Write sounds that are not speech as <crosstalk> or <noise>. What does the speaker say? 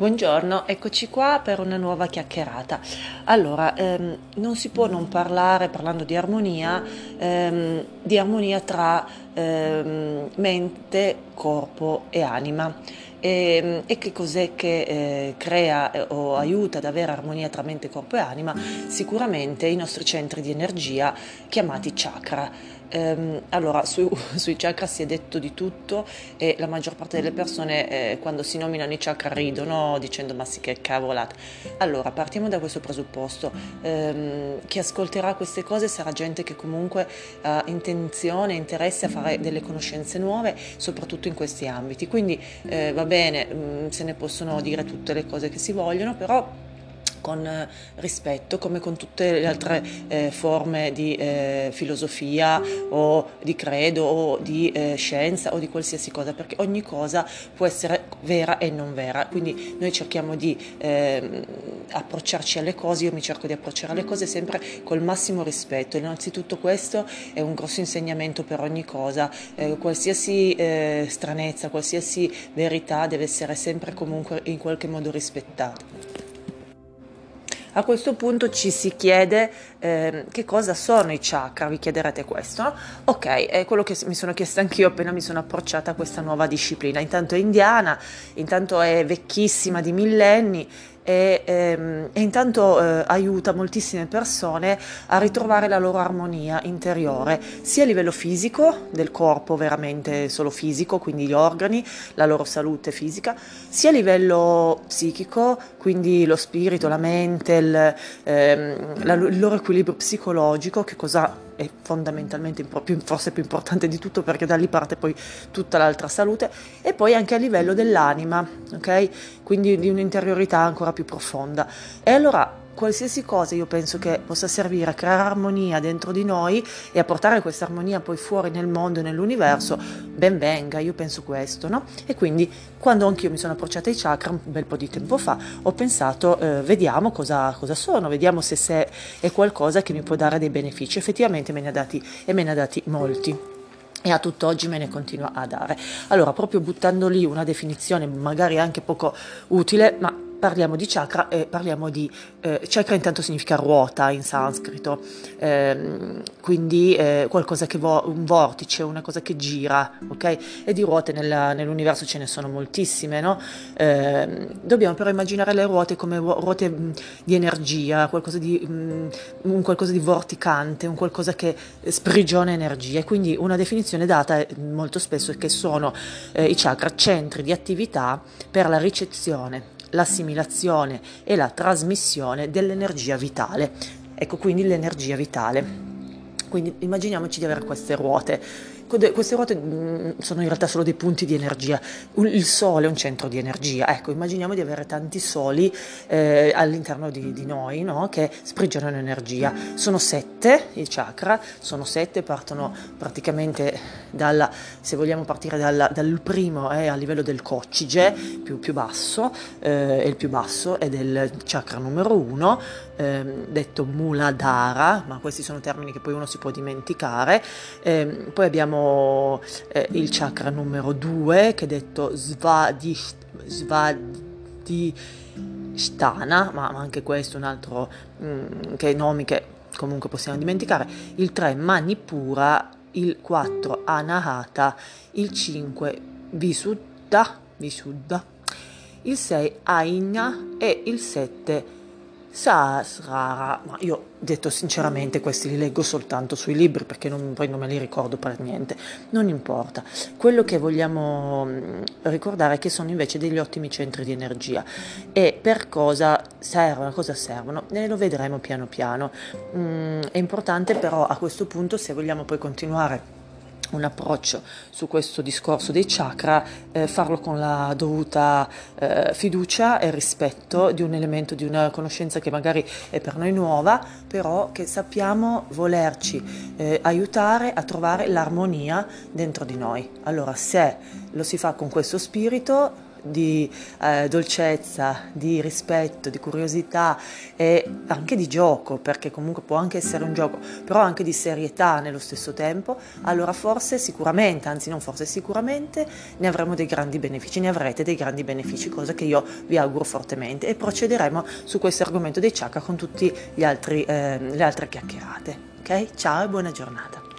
Buongiorno, eccoci qua per una nuova chiacchierata. Allora, ehm, non si può non parlare, parlando di armonia, ehm, di armonia tra ehm, mente, corpo e anima. E, e che cos'è che eh, crea eh, o aiuta ad avere armonia tra mente, corpo e anima? Sicuramente i nostri centri di energia chiamati chakra. Um, allora, su, <laughs> sui chakra si è detto di tutto e la maggior parte delle persone eh, quando si nominano i chakra ridono dicendo ma sì che cavolata. Allora, partiamo da questo presupposto. Um, chi ascolterà queste cose sarà gente che comunque ha intenzione, interesse a fare delle conoscenze nuove, soprattutto in questi ambiti. Quindi eh, va bene, mh, mm, se ne possono dire tutte le cose che si vogliono, però con eh, rispetto come con tutte le altre eh, forme di eh, filosofia o di credo o di eh, scienza o di qualsiasi cosa perché ogni cosa può essere vera e non vera. Quindi noi cerchiamo di ehm, approcciarci alle cose io mi cerco di approcciare alle cose sempre col massimo rispetto. Innanzitutto questo è un grosso insegnamento per ogni cosa eh, qualsiasi eh, stranezza qualsiasi verità deve essere sempre comunque in qualche modo rispettata a questo punto ci si chiede eh, che cosa sono i chakra, vi chiederete questo, no? Ok, è quello che mi sono chiesta anch'io appena mi sono approcciata a questa nuova disciplina. Intanto è indiana, intanto è vecchissima di millenni e, ehm, e intanto eh, aiuta moltissime persone a ritrovare la loro armonia interiore, sia a livello fisico, del corpo veramente solo fisico, quindi gli organi, la loro salute fisica, sia a livello psichico, quindi lo spirito, la mente, il, ehm, la, il loro equilibrio psicologico, che cosa è fondamentalmente forse più importante di tutto perché da lì parte poi tutta l'altra salute e poi anche a livello dell'anima, ok? Quindi di un'interiorità ancora più profonda. E allora qualsiasi cosa io penso che possa servire a creare armonia dentro di noi e a portare questa armonia poi fuori nel mondo e nell'universo, ben venga, io penso questo, no? E quindi quando anch'io mi sono approcciata ai chakra un bel po' di tempo fa, ho pensato, eh, vediamo cosa, cosa, sono, vediamo se, se è qualcosa che mi può dare dei benefici. Effettivamente me ne ha dati e me ne ha dati molti e a tutt'oggi me ne continua a dare. Allora, proprio buttando lì una definizione magari anche poco utile, ma parliamo di chakra e parliamo di eh, chakra intanto significa ruota in sanscrito. Eh, quindi eh, qualcosa che vo- un vortice una cosa che gira ok? E di ruote nella, nell'universo ce ne sono moltissime no? Ehm, dobbiamo però immaginare le ruote come ruote mh, di energia qualcosa di, mh, un qualcosa di vorticante un qualcosa che sprigiona energia e quindi una definizione data eh, molto spesso è che sono eh, i chakra centri di attività per la ricezione l'assimilazione e la trasmissione dell'energia vitale. Ecco quindi l'energia vitale. Quindi immaginiamoci di avere queste ruote queste ruote mm, sono in realtà solo dei punti di energia. Il Sole è un centro di energia. Ecco, immaginiamo di avere tanti soli eh, all'interno di, di noi no? che sprigionano energia. Sono sette i chakra, sono sette, partono praticamente dalla, se vogliamo partire dalla, dal primo è a livello del coccige, più, più basso, eh, il più basso è del chakra numero uno, eh, detto Muladhara, ma questi sono termini che poi uno si può dimenticare. Ehm, poi abbiamo eh, il chakra numero 2 che è detto Svadhisthana, ma, anche questo è un altro mm, che nomi che comunque possiamo dimenticare. Il 3 Manipura, il 4 Anahata, il 5 Visuddha, Visuddha il 6 Aina e il 7 Sasrara, ma io detto sinceramente questi li leggo soltanto sui libri perché non, poi non me li ricordo per niente, non importa. Quello che vogliamo mm, ricordare è che sono invece degli ottimi centri di energia e per cosa servono, cosa servono, ne lo vedremo piano piano. Mm, è importante però a questo punto se vogliamo poi continuare un approccio su questo discorso dei chakra, eh, farlo con la dovuta eh, fiducia e rispetto di un elemento, di una conoscenza che magari è per noi nuova, però che sappiamo volerci eh, aiutare a trovare l'armonia dentro di noi. Allora, se lo si fa con questo spirito, di eh, dolcezza, di rispetto, di curiosità e anche di gioco, perché comunque può anche essere un gioco, però anche di serietà nello stesso tempo, allora forse sicuramente, anzi non forse sicuramente, ne avremo dei grandi benefici, ne avrete dei grandi benefici, cosa che io vi auguro fortemente e procederemo su questo argomento dei chakra con tutte eh, le altre chiacchierate. Ok? Ciao e buona giornata.